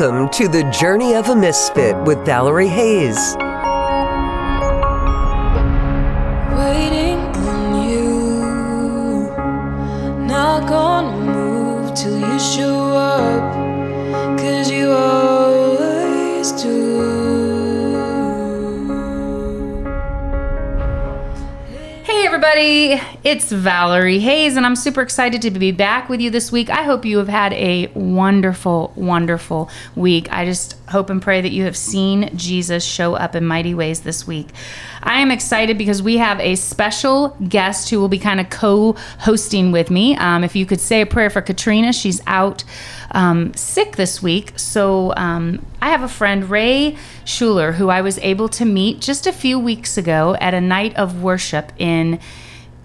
Welcome to the Journey of a Misfit with Valerie Hayes. Waiting on you, not gonna move till you show up, cause you always do. Hey everybody, it's Valerie Hayes, and I'm super excited to be back with you this week. I hope you have had a wonderful, wonderful week. I just hope and pray that you have seen Jesus show up in mighty ways this week. I am excited because we have a special guest who will be kind of co hosting with me. Um, if you could say a prayer for Catrina, she's out um, sick this week. So um, I have a friend, Ray Shular, who I was able to meet just a few weeks ago at a night of worship in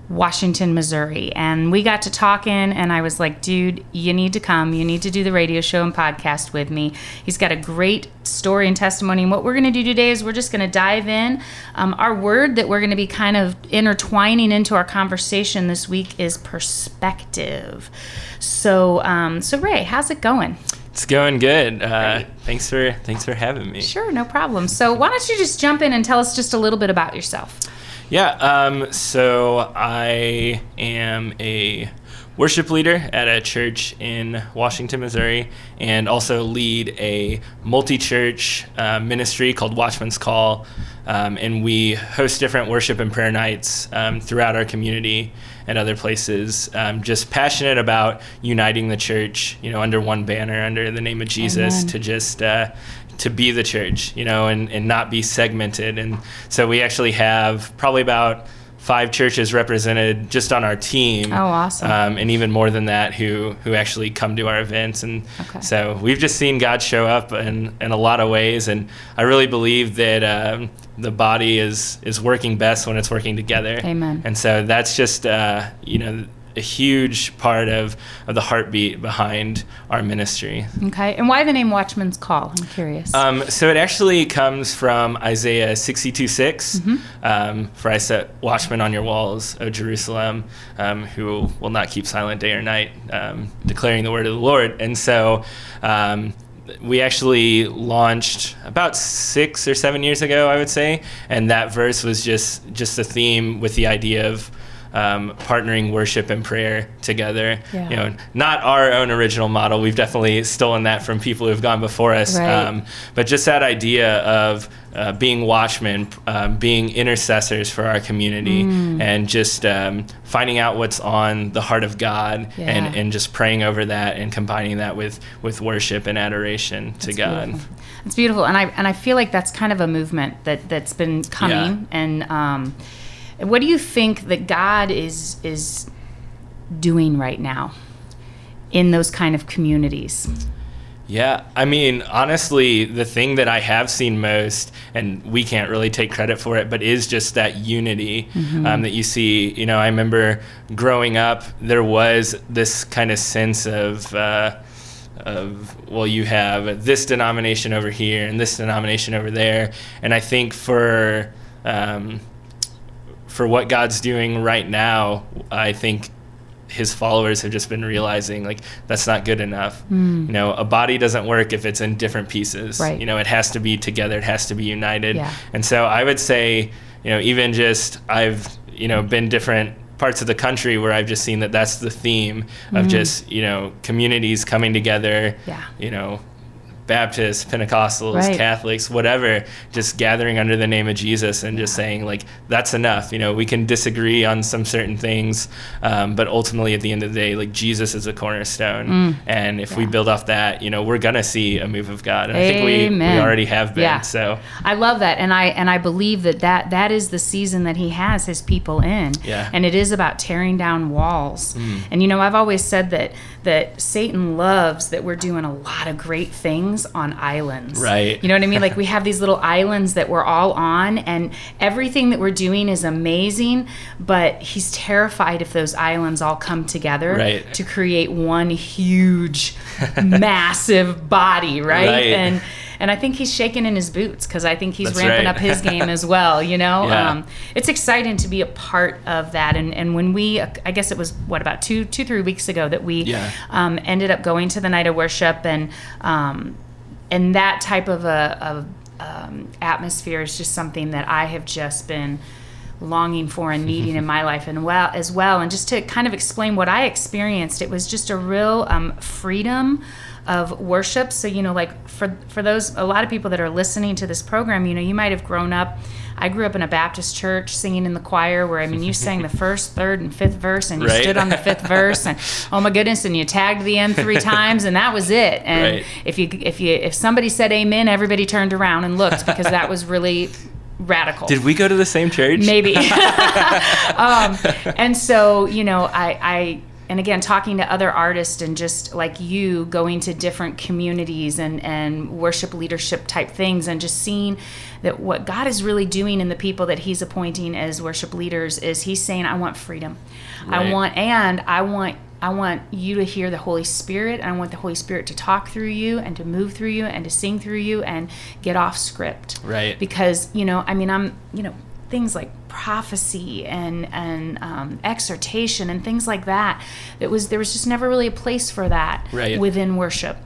Washington, Missouri. And we got to talking, and I was like, dude, you need to come. You need to do the radio show and podcast with me. He's got a great story and testimony. And what we're going to do today is we're just going to dive in. Um, our word that we're going to be kind of intertwining into our conversation this week is perspective. So, um, so Ray, how's it going? It's going good. Uh, thanks for thanks for having me. Sure, no problem. So, why don't you just jump in and tell us just a little bit about yourself? Yeah. Um, so I am a worship leader at a church in Washington, Missouri, and also lead a multi-church uh, ministry called Watchman's Call. Um, and we host different worship and prayer nights um, throughout our community and other places. Um, just passionate about uniting the church, you know, under one banner, under the name of Jesus, Amen. to just uh, to be the church, you know, and, and not be segmented. And so we actually have probably about five churches represented just on our team. Oh, awesome. Um, and even more than that, who who actually come to our events. And Okay. so we've just seen God show up in, in a lot of ways. And I really believe that um, the body is is working best when it's working together. Amen. And so that's just uh, you know a huge part of, of the heartbeat behind our ministry. Okay, and why the name Watchman's Call? I'm curious. Um, so it actually comes from Isaiah 62 6. Mm-hmm. Um, For I set watchmen on your walls, O Jerusalem, um, who will not keep silent day or night, um, declaring the word of the Lord. And so um, we actually launched about six or seven years ago, I would say. And that verse was just, just a theme with the idea of. Um, partnering worship and prayer together. Yeah. You know, not our own original model. We've definitely stolen that from people who've gone before us. Right. Um, but just that idea of uh, being watchmen, um, being intercessors for our community, Mm. and just um, finding out what's on the heart of God, Yeah. and, and just praying over that and combining that with with worship and adoration to It's God. beautiful. It's beautiful, and I and I feel like that's kind of a movement that that's been coming. And um, what do you think that God is is doing right now in those kind of communities? Yeah, I mean, honestly, the thing that I have seen most, and we can't really take credit for it, but is just that unity um, that you see. You know, I remember growing up, there was this kind of sense of. Uh, of well, you have this denomination over here and this denomination over there, and I think for um, for what God's doing right now, I think his followers have just been realizing like that's not good enough. Hmm. You know, a body doesn't work if it's in different pieces. Right. You know, it has to be together. It has to be united. Yeah. And so I would say, you know, even just I've you know been different parts of the country where I've just seen that that's the theme of hmm. just you know communities coming together. Yeah. You know. Baptists, Pentecostals, Right. Catholics, whatever, just gathering under the name of Jesus and just saying like that's enough. You know, we can disagree on some certain things, um, but ultimately at the end of the day, like Jesus is a cornerstone, and if we build off that, you know, we're gonna see a move of God, and I think we, we already have been. Yeah. So I love that, and I and I believe that that that is the season that He has His people in. Yeah. And it is about tearing down walls. Mm. And you know, I've always said that that Satan loves that we're doing a lot of great things on islands. Right. You know what I mean? Like we have these little islands that we're all on, and everything that we're doing is amazing. But He's terrified if those islands all come together Right. to create one huge, massive body, right? Right. And and I think he's shaking in his boots because I think he's That's ramping right. up his game as well. You know, Yeah. um, it's exciting to be a part of that. And and when we, I guess it was what about two two three weeks ago that we Yeah. um, ended up going to the night of worship and. Um, and that type of a of, um, atmosphere is just something that I have just been longing for and needing in my life and well as well. And just to kind of explain what i experienced it was just a real um, freedom of worship. So you know like for for those a lot of people that are listening to this program you know you might have grown up I grew up in a Baptist church singing in the choir where I mean you sang the first, third, and fifth verse and you Right. stood on the fifth verse and oh my goodness and you tagged the end three times and that was it. And Right. if you if you if somebody said amen, everybody turned around and looked because that was really radical Did we go to the same church? maybe um, and so you know I, I and again talking to other artists and just like you going to different communities and and worship leadership type things and just seeing that what god is really doing in the people that he's appointing as worship leaders is he's saying i want freedom i want and i want I want you to hear the Holy Spirit. and I want the Holy Spirit to talk through you and to move through you and to sing through you and get off script Right. because you know i mean i'm you know things like prophecy and and um, exhortation and things like that it was there was just never really a place for that Right. within worship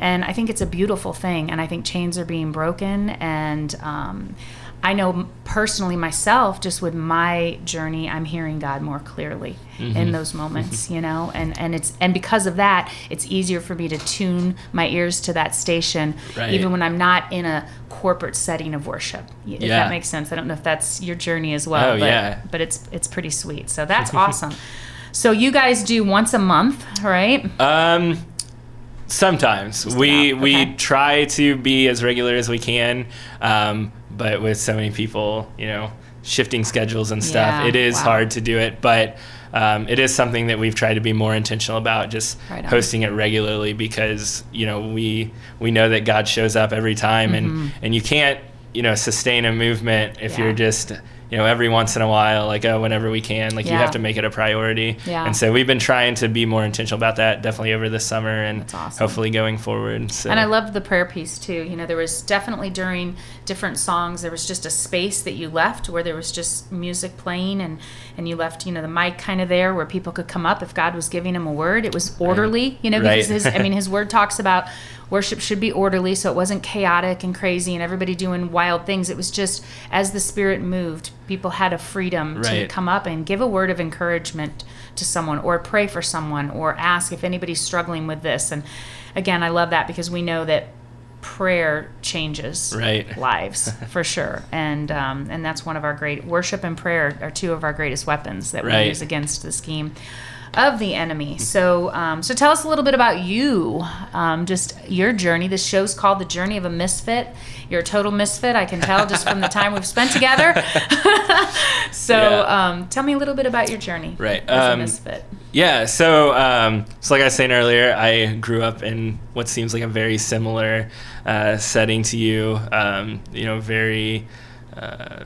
and i think it's a beautiful thing and i think chains are being broken and um, i know personally myself just with my journey i'm hearing god more clearly Mm-hmm. in those moments you know and and it's and because of that it's easier for me to tune my ears to that station Right. even when i'm not in a corporate setting of worship if Yeah. that makes sense i don't know if that's your journey as well Oh, but, yeah. but it's it's pretty sweet so that's awesome so you guys do once a month right Um, sometimes we about, we okay. try to be as regular as we can, um, but with so many people, you know, shifting schedules and stuff, Yeah, it is wow. hard to do it. But um, it is something that we've tried to be more intentional about, just Right hosting it regularly because you know we we know that God shows up every time, and and you can't you know sustain a movement if Mm-hmm. Yeah. you're just you know every once in a while like oh whenever we can like you have to make it a priority Yeah. and so we've been trying to be more intentional about that definitely over the summer and awesome. hopefully going forward. So And I loved the prayer piece too. You know, there was definitely during different songs, there was just a space that you left where there was just music playing and, and you left, you know, the mic kind of there where people could come up if God was giving them a word. It was orderly, you know, because Right. his, I mean, his word talks about worship should be orderly. So it wasn't chaotic and crazy and everybody doing wild things. It was just as the spirit moved, people had a freedom to come up and give a word of encouragement to someone or pray for someone or ask if anybody's struggling with this. And again, I love that because we know that prayer changes Right. lives for sure. And um, and that's one of our great worship and prayer are two of our greatest weapons that we use against the scheme of the enemy. So um, so tell us a little bit about you, um, just your journey. This show's called The Journey of a Misfit. You're a total misfit, I can tell just from the time we've spent together. so Yeah. um, tell me a little bit about your journey Right, as a um, misfit. Yeah, so um, so like I was saying earlier, I grew up in what seems like a very similar uh, setting to you. Um, you know, very uh,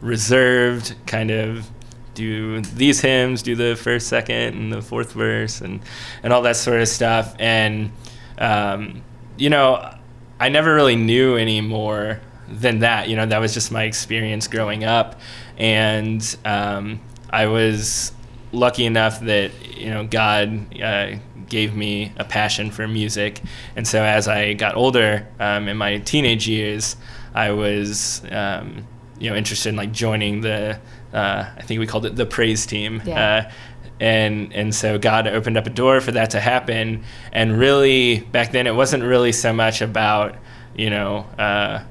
reserved, kind of do these hymns, do the first, second, and the fourth verse, and and all that sort of stuff. And um, you know, I never really knew any more than that. You know, that was just my experience growing up, and um, I was lucky enough that you know God uh, gave me a passion for music, and so as I got older um, in my teenage years, I was um, you know interested in like joining the uh, I think we called it the praise team. Yeah. Uh, and and so God opened up a door for that to happen. And really, back then, it wasn't really so much about you know uh,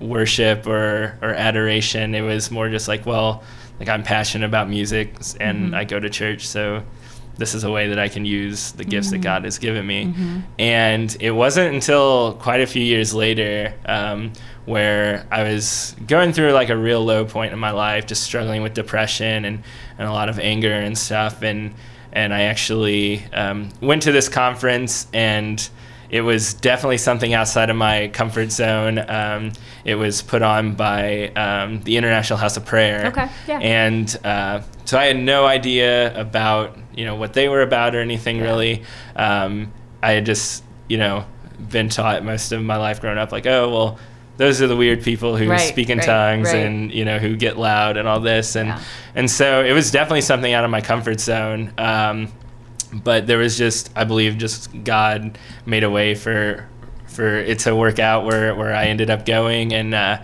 worship or or adoration. It was more just like, well, like I'm passionate about music, and I go to church, so this is a way that I can use the gifts that God has given me. And it wasn't until quite a few years later um, where I was going through like a real low point in my life, just struggling with depression and, and a lot of anger and stuff. And and I actually um, went to this conference and it was definitely something outside of my comfort zone. Um, it was put on by um, the International House of Prayer. Okay, yeah. And uh, so I had no idea about you know what they were about or anything Yeah. really. Um, I had just you know been taught most of my life growing up like oh well those are the weird people who Right, speak in right, tongues right. and you know who get loud and all this and Yeah. and so it was definitely something out of my comfort zone. Um, but there was just I believe just God made a way for for it to work out where where I ended up going, and uh,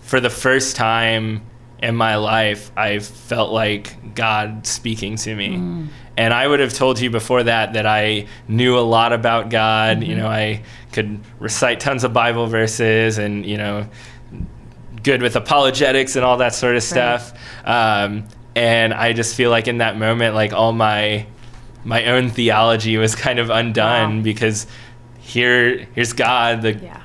for the first time in my life, I felt like God speaking to me. And I would have told you before that that I knew a lot about God. You know, I could recite tons of Bible verses and, you know, good with apologetics and all that sort of stuff. Um, and I just feel like in that moment, like all my my own theology was kind of undone Wow. because here here's God, the Yeah.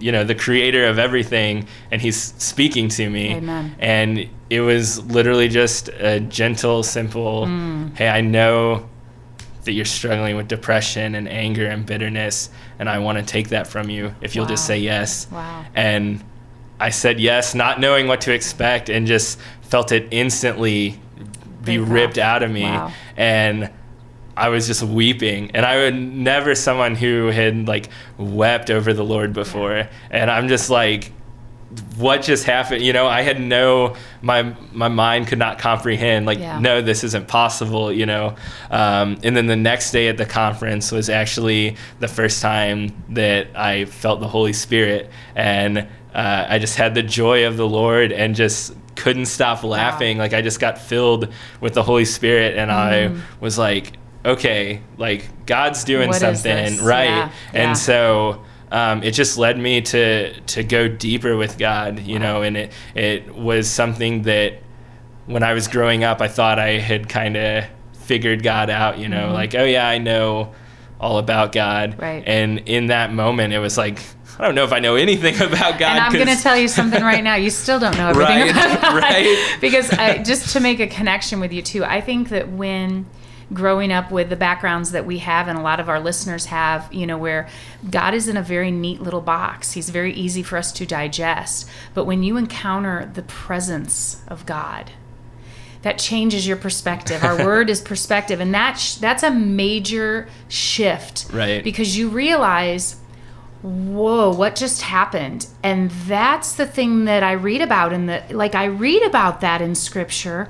You know the creator of everything, and He's speaking to me. Amen. And it was literally just a gentle, simple, Mm. hey, I know that you're struggling with depression and anger and bitterness, and I want to take that from you if you'll just say yes. Wow. And I said yes, not knowing what to expect, and just felt it instantly be ripped out of me. Wow. And I was just weeping. And I would never someone who had like wept over the Lord before. And I'm just like, what just happened? You know, I had no my my mind could not comprehend. Like, Yeah. no, this isn't possible. You know, um, and then the next day at the conference was actually the first time that I felt the Holy Spirit, and uh, I just had the joy of the Lord and just couldn't stop laughing. Like I just got filled with the Holy Spirit, and I was like, okay, like God's doing. What something, right? Yeah, And yeah. so um, it just led me to to go deeper with God, you know, and it it was something that when I was growing up, I thought I had kind of figured God out, you know, like oh yeah, I know all about God, Mm-hmm. Right. And in that moment, it was like I don't know if I know anything about God. And I'm going to tell you something right now. You still don't know everything Right, about God. right. Because I, just to make a connection with you too, I think that when growing up with the backgrounds that we have and a lot of our listeners have, you know, where God is in a very neat little box. He's very easy for us to digest. But when you encounter the presence of God, that changes your perspective. Our word is perspective, and that sh- that's a major shift, Right. Because you realize whoa what just happened and that's the thing that i read about in the like i read about that in scripture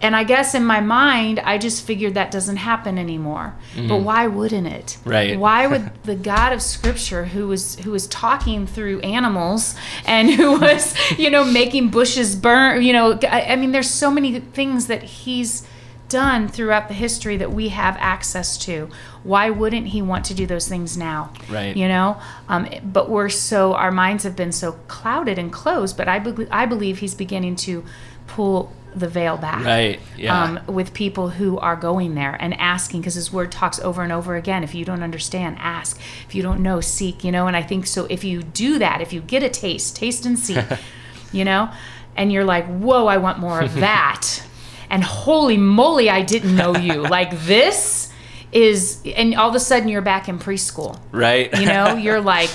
and i guess in my mind i just figured that doesn't happen anymore but why wouldn't it Mm-hmm. Right. why would the god of scripture who was who was talking through animals and who was you know making bushes burn you know i, I mean there's so many things that he's done throughout the history that we have access to why wouldn't he want to do those things now Right. you know um, but we're so our minds have been so clouded and closed but i, be- I believe he's beginning to pull the veil back Right, yeah. um, with people who are going there and asking because his word talks over and over again if you don't understand ask. If you don't know seek you know? And i think so if you do that if you get a taste taste and see you know? And you're like whoa i want more of that. And holy moly i didn't know you. Like this is and all of a sudden you're back in preschool. Right? you know you're like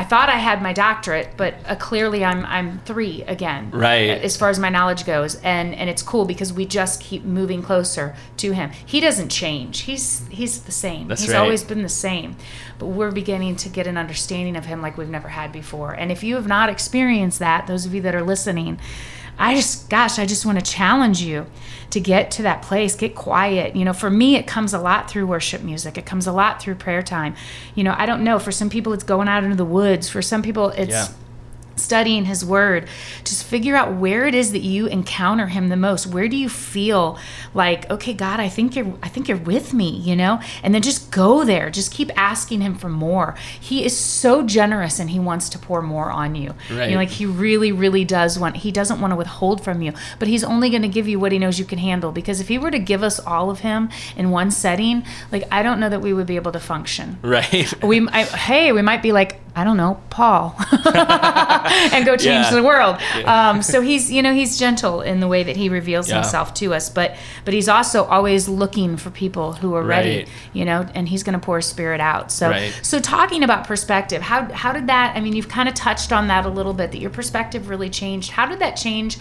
i thought i had my doctorate but uh, clearly i'm i'm three again Right. as far as my knowledge goes. And and it's cool because we just keep moving closer to him. He doesn't change. He's he's the same. That's he's right. always been the same. But we're beginning to get an understanding of him like we've never had before. And if you have not experienced that those of you that are listening I just, gosh, I just want to challenge you to get to that place, get quiet. You know, for me, it comes a lot through worship music. It comes a lot through prayer time. You know, I don't know. For some people, it's going out into the woods. For some people, it's Yeah. Studying his word just figure out where it is that you encounter him the most. Where do you feel like okay god i think you're i think you're with me you know? And then just go there. Just keep asking him for more. He is so generous and he wants to pour more on you. Right. you know, like he really really does want he doesn't want to withhold from you but he's only going to give you what he knows you can handle. Because if he were to give us all of him in one setting like i don't know that we would be able to function. Right. we I, hey we might be like i don't know paul and go change Yeah. the world um, so he's you know he's gentle in the way that he reveals Yeah. himself to us but but he's also always looking for people who are ready you know and he's going to pour his spirit out so Right. so talking about perspective how how did that i mean you've kind of touched on that a little bit that your perspective really changed how did that change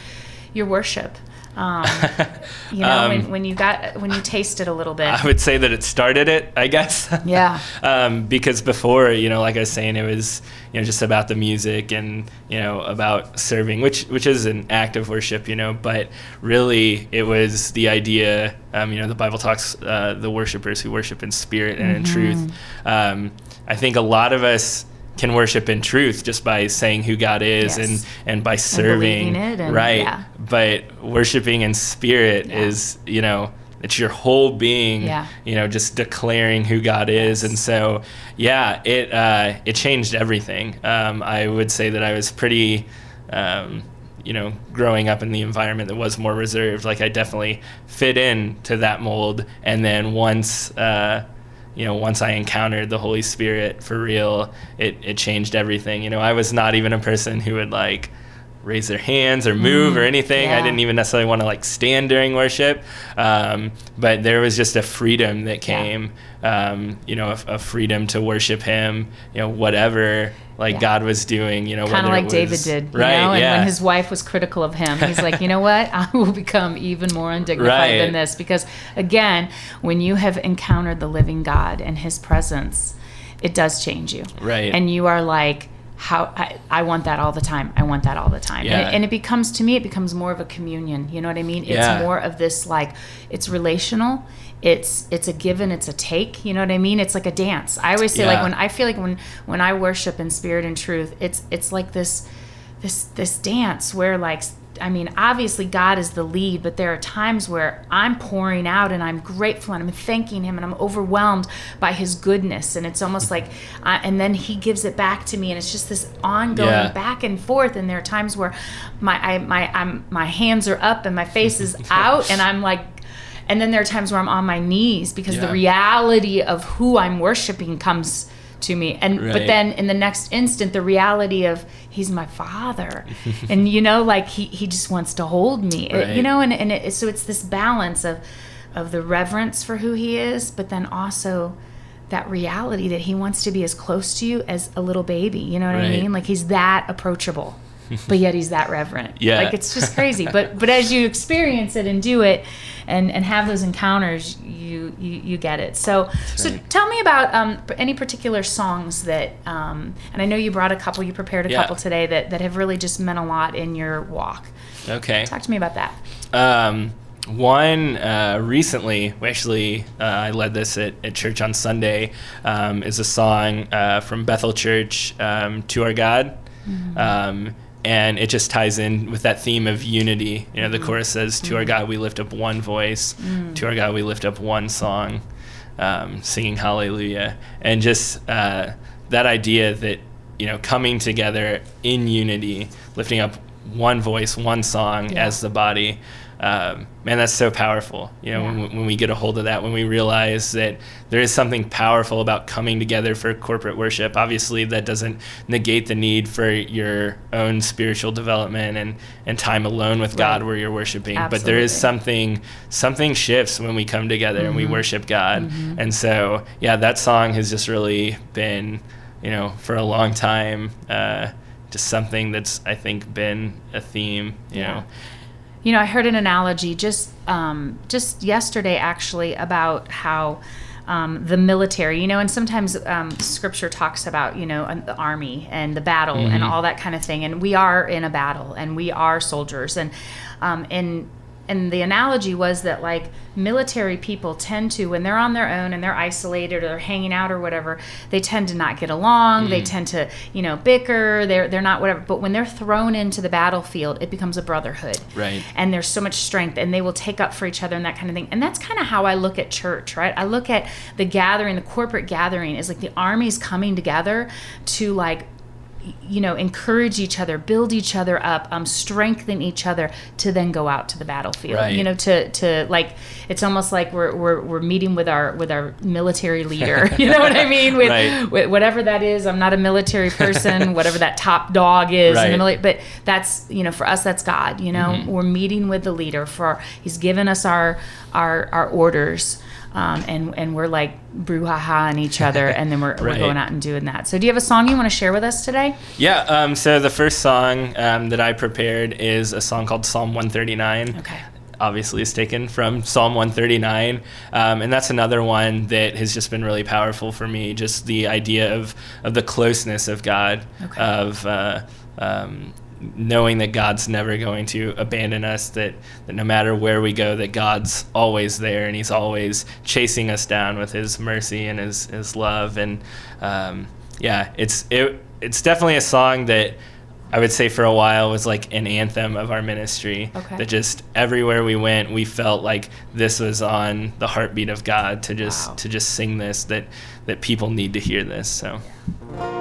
your worship um, you know Um, when, when you got when you tasted a little bit I would say that it started it, I guess. Yeah. um, because before, you know, like I was saying, it was you know just about the music and you know about serving, which which is an act of worship, you know. But really, it was the idea. Um, you know, the Bible talks uh, the worshipers who worship in spirit and in truth. Um, I think a lot of us can worship in truth just by saying who God is Yes. and and by serving it and- right yeah. but worshiping in spirit Yeah. is you know it's your whole being Yeah. you know just declaring who God is and so yeah it uh, it changed everything um, I would say that I was pretty um, you know growing up in the environment that was more reserved like I definitely fit in to that mold and then once uh, you know, once I encountered the Holy Spirit for real, it, it changed everything. You know, I was not even a person who would like raise their hands or move or anything. I Mm, didn't even necessarily want to like stand during worship. Um, but there was just a freedom that Yeah. came, um, you know, a, a freedom to worship Him, you know, whatever like Yeah. God was doing, you know, kind of like David did, you right? know. And yeah. when his wife was critical of him, he's like, you know what? I will become even more undignified Right. than this because, again, when you have encountered the living God and His presence, it does change you, Right. And you are like. How I, I want that all the time. I want that all the time. And, Yeah. it, and it becomes to me, it becomes more of a communion. You know what I mean? It's Yeah. more of this like it's relational. It's it's a give and it's a take. You know what I mean? It's like a dance. I always say like when I feel like when when I worship in spirit and truth, it's it's like this this this dance where like I mean, obviously God is the lead, but there are times where I'm pouring out and I'm grateful and I'm thanking Him and I'm overwhelmed by His goodness, and it's almost like, I, and then He gives it back to me, and it's just this ongoing Yeah. back and forth. And there are times where my I, my I'm my hands are up and my face is out, and I'm like. And then there are times where I'm on my knees because the reality of who I'm worshiping comes to me. And but then in the next instant the reality of he's my father. And you know like he, he just wants to hold me. It- you know and, and it, so it's this balance of of the reverence for who he is but then also that reality that he wants to be as close to you as a little baby. You know what i mean? Like he's that approachable but yet he's that reverent Yeah. like it's just crazy but but as you experience it and do it and and have those encounters you you, you get it so so tell me about um, any particular songs that um, and i know you brought a couple you prepared a Yeah. couple today that that have really just meant a lot in your walk okay. talk to me about that Um, one uh, recently, we actually, uh, I led this at, at church on Sunday, um, is a song uh, from Bethel Church, um, To Our God. Um, and it just ties in with that theme of unity. You know, the chorus says, To our God we lift up one voice, to our God we lift up one song, um, singing hallelujah. And just uh, that idea that, you know, coming together in unity, lifting up one voice, one song Yeah. as the body. Um, man, that's so powerful. You know, Yeah. when, when we get a hold of that, when we realize that there is something powerful about coming together for corporate worship. Obviously, that doesn't negate the need for your own spiritual development and, and time alone with God where you're worshiping. But there is something something shifts when we come together and we Mm-hmm. worship God. And so, yeah, that song has just really been, you know, for a long time. Uh, just something that's I think been a theme, you Yeah. know. You know, I heard an analogy just um, just yesterday actually about how um, the military, you know, and sometimes um, Scripture talks about you know the army and the battle and all that kind of thing, and we are in a battle and we are soldiers, and um, and and the analogy was that like military people tend to when they're on their own and they're isolated or they're hanging out or whatever they tend to not get along they mm. tend to you know bicker they're they're not whatever. But when they're thrown into the battlefield it becomes a brotherhood. Right. and there's so much strength and they will take up for each other and that kind of thing. And that's kind of how i look at church right? I look at the gathering the corporate gathering is like the armies coming together to like you know encourage each other build each other up um, strengthen each other to then go out to the battlefield Right. you know to to like it's almost like we're, we're we're meeting with our with our military leader you know what i mean with, Right. with whatever that is i'm not a military person whatever that top dog is in the Right. mili- but that's you know for us that's god you know Mm-hmm. we're meeting with the leader for he's given us our our our orders um, and and we're like brouhaha on each other and then we're, we're going out and doing that so do you have a song you want to share with us today Yeah, um, so the first song um, that I prepared is a song called Psalm 139. okay Obviously, is taken from Psalm 139. Um, and that's another one that has just been really powerful for me. Just the idea of, of the closeness of God, Okay. of uh, um, knowing that God's never going to abandon us, that, that no matter where we go, that God's always there and He's always chasing us down with His mercy and His, his love. And um, yeah, it's it it's definitely a song that I would say for a while was like an anthem of our ministry. Okay. That just everywhere we went, we felt like this was on the heartbeat of God to just Wow. to just sing this that that people need to hear this. So You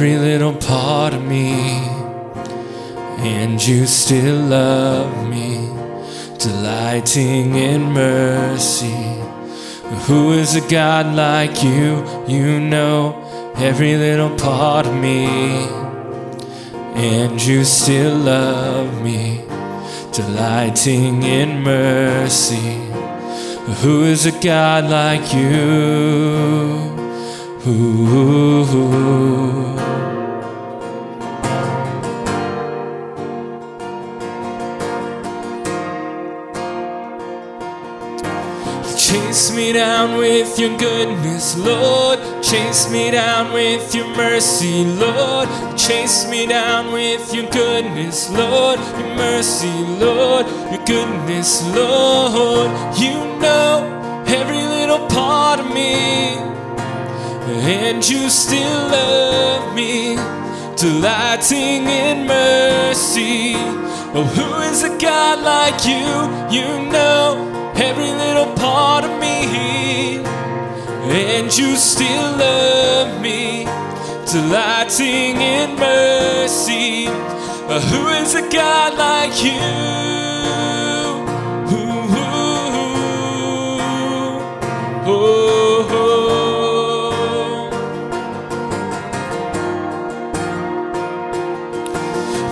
every little part of me, and you still love me, delighting in mercy. Who is a God like you? You know every little part of me, and you still love me, delighting in mercy. Who is a God like you? You Chase me down with your goodness, Lord. Chase me down with your mercy, Lord. Chase me down with your goodness, Lord. Your mercy, Lord. Your goodness, Lord. You know every little part of me and you still love me, delighting in mercy. Oh, who is a God like you? You know every little part of me, and you still love me, delighting in mercy. Oh, who is a God like you? Ooh, oh, oh.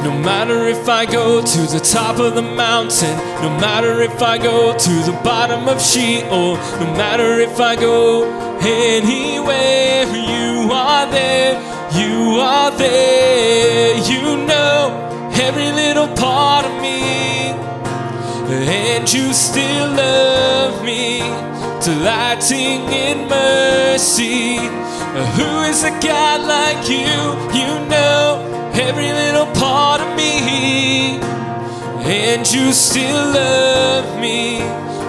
No matter if I go to the top of the mountain, no matter if I go to the bottom of Sheol, no matter if I go anywhere, you are there, you are there, you know every little part of me and you still love me, delighting in mercy. Who is a God like you? You know every little part me, and you still love me,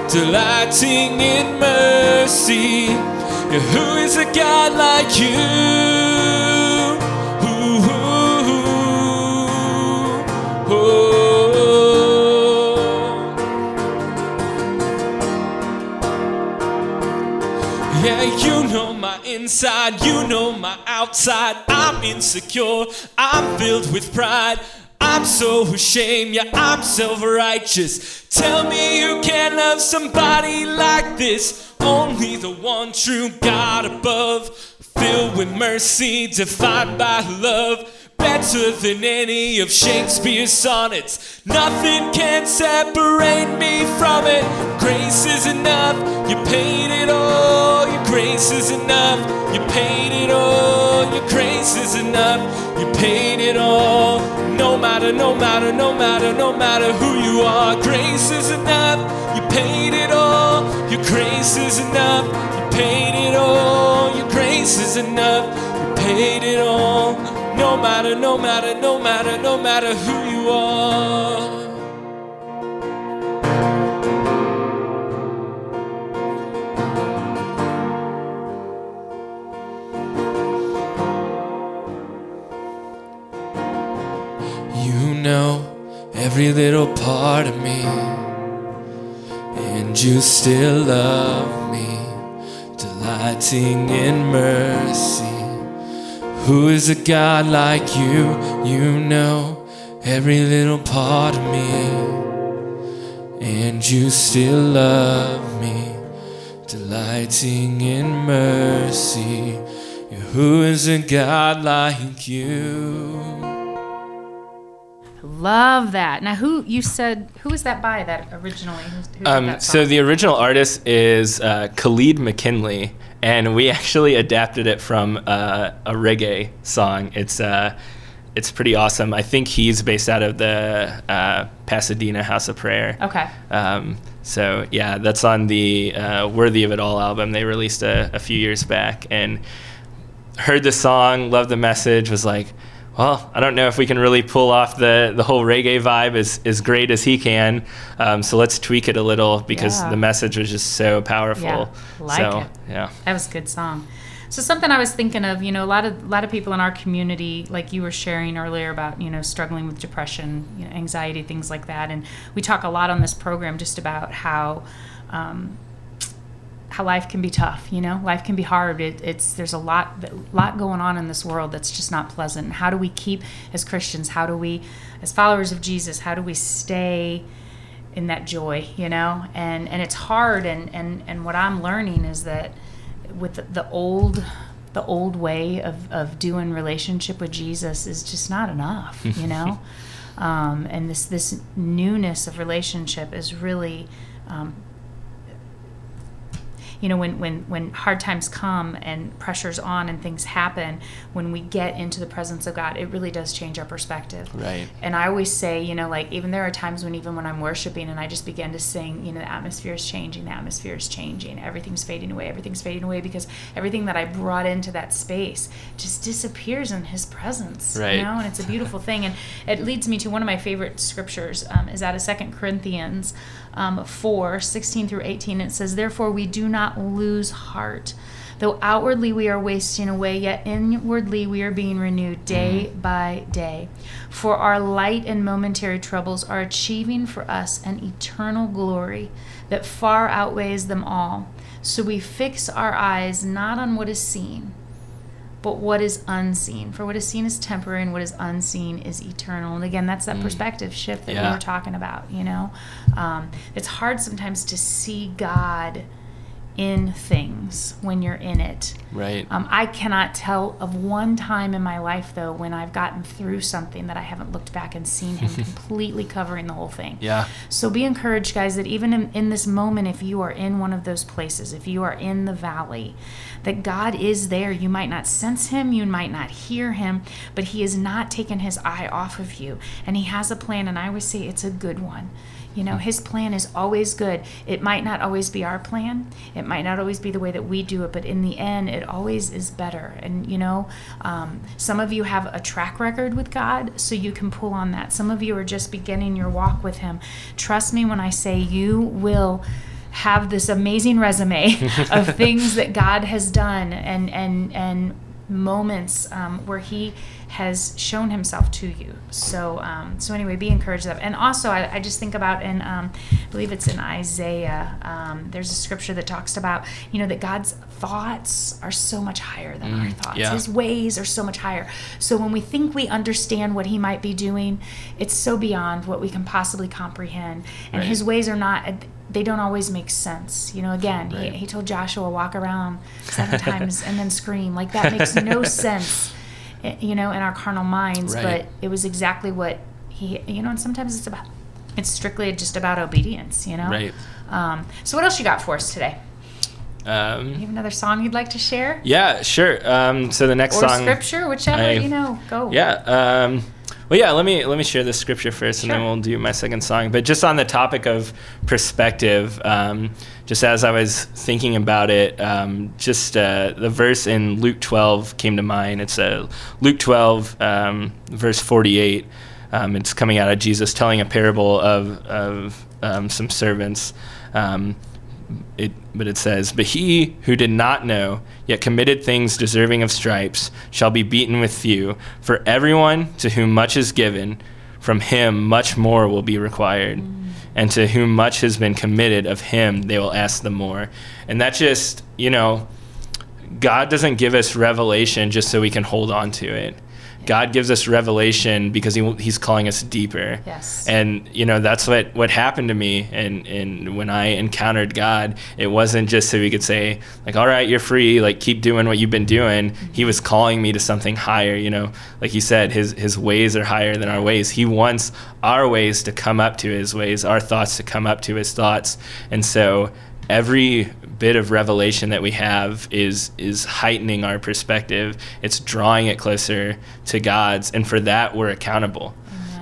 delighting in mercy. Who is a God like you? Ooh, ooh, ooh, oh. Yeah, you know my inside, you know my outside. I'm insecure, I'm filled with pride. I'm so ashamed, yeah, I'm self righteous. Tell me you can't love somebody like this. Only the one true God above, filled with mercy, defined by love. Better than any of Shakespeare's sonnets. Nothing can separate me from it. Grace is enough, you paid it all. Your grace is enough, you paid it all. Your grace is enough, you paid it all. No matter, no matter, no matter, no matter who you are. Grace is enough, you paid it all. Your grace is enough, you paid it all. Your grace is enough, you paid it all. No matter, no matter, no matter, no matter who you are. You know every little part of me, and you still love me, delighting in mercy. Who is a God like you? You know every little part of me, and you still love me, delighting in mercy. Who is a God like you? Love that. Now, who you said who was that by that originally? Who, who Um, that so the original artist is uh, Khalid McKinley, and we actually adapted it from uh, a reggae song. It's uh, it's pretty awesome. I think he's based out of the uh, Pasadena House of Prayer. okay. Um, so yeah, that's on the uh, Worthy of It All album they released a, a few years back, and heard the song, loved the message, was like, well, I don't know if we can really pull off the, the whole reggae vibe as, as great as he can. Um, so let's tweak it a little because Yeah. the message was just so powerful. Yeah, like so, it. yeah. That was a good song. So something I was thinking of, you know, a lot of a lot of people in our community, like you were sharing earlier about, you know, struggling with depression, you know, anxiety, things like that, and we talk a lot on this program just about how. Um, how life can be tough, you know, life can be hard. It, it's there's a lot, lot going on in this world that's just not pleasant. How do we keep, as Christians, how do we, as followers of Jesus, how do we stay in that joy, you know? And and it's hard. And and and what I'm learning is that with the, the old, the old way of of doing relationship with Jesus is just not enough, you know. um, and this this newness of relationship is really. Um, you know when, when when hard times come and pressure's on and things happen when we get into the presence of god it really does change our perspective Right. and i always say you know like even there are times when even when i'm worshiping and i just begin to sing you know the atmosphere is changing the atmosphere is changing everything's fading away everything's fading away because everything that i brought into that space just disappears in his presence Right. you know and it's a beautiful thing and it leads me to one of my favorite scriptures um, is out of second corinthians um, 4 16 through 18 it says therefore we do not lose heart. Though outwardly we are wasting away yet inwardly we are being renewed day by day. For our light and momentary troubles are achieving for us an eternal glory that far outweighs them all. So we fix our eyes not on what is seen but what is unseen. For what is seen is temporary, and what is unseen is eternal. And again, that's that perspective shift that we were talking about. You know, um, it's hard sometimes to see God in things when you're in it. Right. Um, I cannot tell of one time in my life, though, when I've gotten through something that I haven't looked back and seen Him completely covering the whole thing. Yeah. So be encouraged, guys, that even in, in this moment, if you are in one of those places, if you are in the valley, that God is there. You might not sense Him, you might not hear Him, but He has not taken His eye off of you. And He has a plan, and I always say it's a good one. You know, His plan is always good. It might not always be our plan, it might not always be the way that we do it, but in the end, it always is better. And, you know, um, some of you have a track record with God, so you can pull on that. Some of you are just beginning your walk with Him. Trust me when I say you will have this amazing resume of things that God has done and and and moments um, where He has shown Himself to you. So um, so anyway, be encouraged of. And also, I, I just think about in um, I believe it's in Isaiah. Um, there's a scripture that talks about you know that God's thoughts are so much higher than our thoughts. yeah. His ways are so much higher. So when we think we understand what He might be doing, it's so beyond what we can possibly comprehend. And Right. His ways are not they don't always make sense you know again Right. he, he told joshua walk around seven times and then scream like that makes no sense you know in our carnal minds Right. but it was exactly what he you know and sometimes it's about it's strictly just about obedience you know Right. um, so what else you got for us today Um, you have another song you'd like to share yeah, sure. Um, so the next or song. scripture whichever I- you know go Yeah. Um, well, yeah. Let me let me share the scripture first, and then we'll do my second song. But just on the topic of perspective, um, just as I was thinking about it, um, just uh, the verse in Luke 12 came to mind. It's uh, Luke 12, um, verse 48. Um, it's coming out of Jesus telling a parable of of um, some servants. Um, it, but it says, But he who did not know, yet committed things deserving of stripes, shall be beaten with few. For everyone to whom much is given, from him much more will be required. And to whom much has been committed, of him they will ask the more. And that just, you know, God doesn't give us revelation just so we can hold on to it. God gives us revelation because he, He's calling us deeper. Yes. And you know that's what what happened to me. And and when I encountered God, it wasn't just so He could say like, "All right, you're free. Like keep doing what you've been doing." Mm-hmm. He was calling me to something higher. You know, like He said, His His ways are higher than our ways. He wants our ways to come up to His ways, our thoughts to come up to His thoughts. And so every bit of revelation that we have is is heightening our perspective it's drawing it closer to god's and for that we're accountable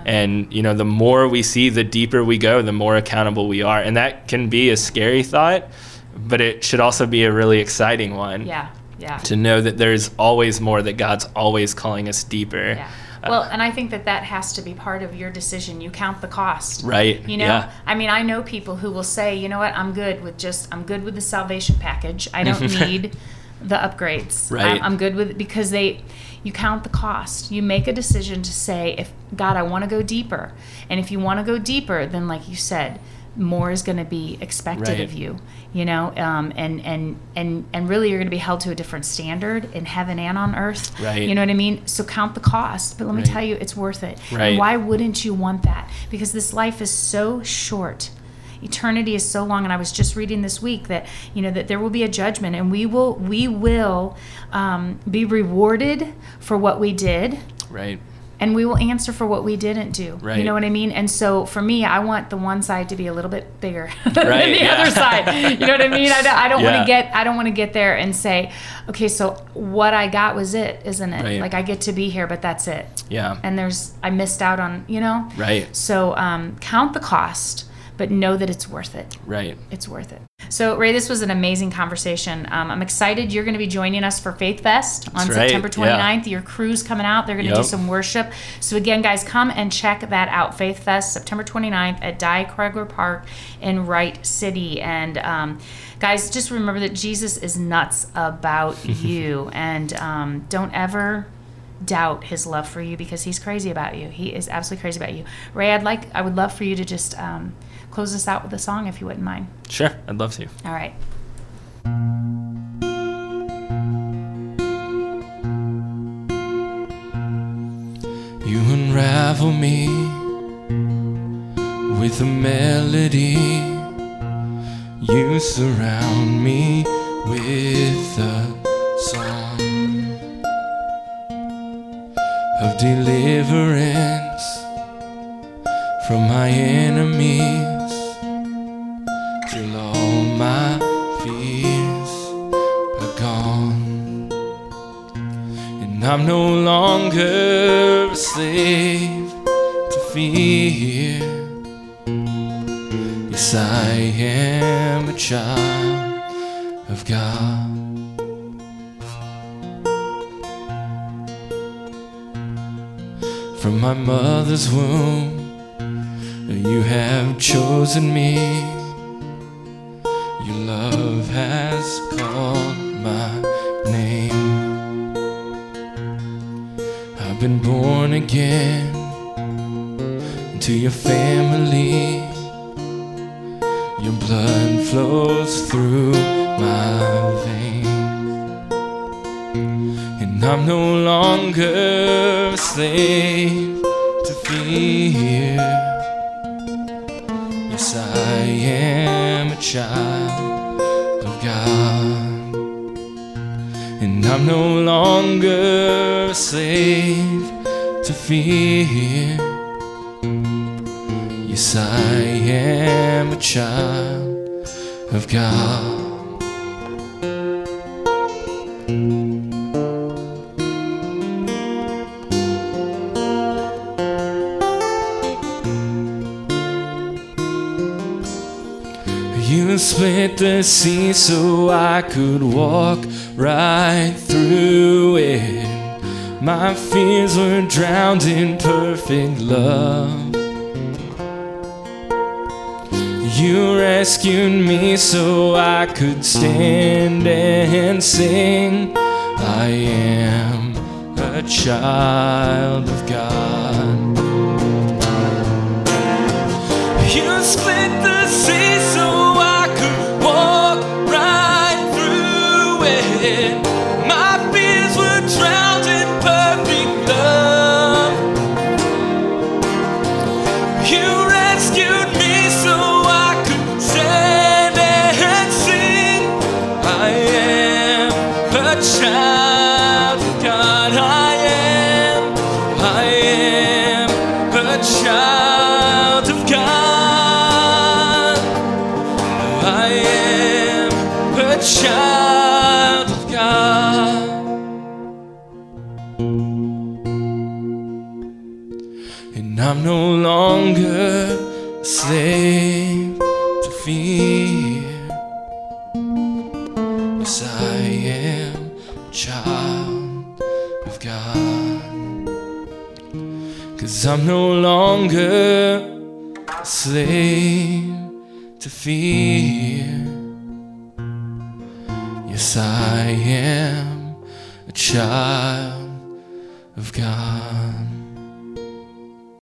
and you know the more we see the deeper we go the more accountable we are and that can be a scary thought but it should also be a really exciting one yeah Yeah. to know that there's always more, that God's always calling us deeper. Yeah. Well, and I think that that has to be part of your decision. You count the cost. Right. You know, Yeah. I mean, I know people who will say, you know what, I'm good with just, I'm good with the salvation package. I don't need the upgrades. Right. I'm, I'm good with it because they, you count the cost. You make a decision to say, if God, I want to go deeper, and if you want to go deeper, then like you said, more is going to be expected Right. of you. You know, um, and and and and really, you're going to be held to a different standard in heaven and on earth. Right. You know what I mean? So count the cost. But let me tell you, it's worth it. And why wouldn't you want that? Because this life is so short. Eternity is so long, and I was just reading this week that you know that there will be a judgment, and we will we will um, be rewarded for what we did, Right. And we will answer for what we didn't do. Right. You know what I mean? And so for me, I want the one side to be a little bit bigger than the yeah. other side. You know what I mean? I don't, I don't want to get I don't want to get there and say, okay, so what I got was it, isn't it? Right. Like I get to be here, but that's it. Yeah. And there's I missed out on you know. Right. So um, count the cost, but know that it's worth it Right. it's worth it. So, Ray, this was an amazing conversation. Um, I'm excited you're going to be joining us for Faith Fest on That's right, September 29th. Your crew's coming out. They're going to do some worship. So, again, guys, come and check that out. Faith Fest, September 29th at Diekroeger Park in Wright City. And, um, guys, just remember that Jesus is nuts about you. And um, don't ever doubt his love for you because he's crazy about you. He is absolutely crazy about you. Ray, I'd like, I would love for you to just um, close us out with a song if you wouldn't mind. Sure. I'd love to. All right. You unravel me with a melody. You surround me with a song of deliverance from my enemies I'm no longer a slave to fear. Yes, I am a child of God. From my mother's womb, you have chosen me. Yes, I am a child of God. And I'm no longer a slave to fear. Yes, I am a child of God. Split the sea so I could walk right through it. My fears were drowned in perfect love. You rescued me so I could stand and sing. I am a child of God. Through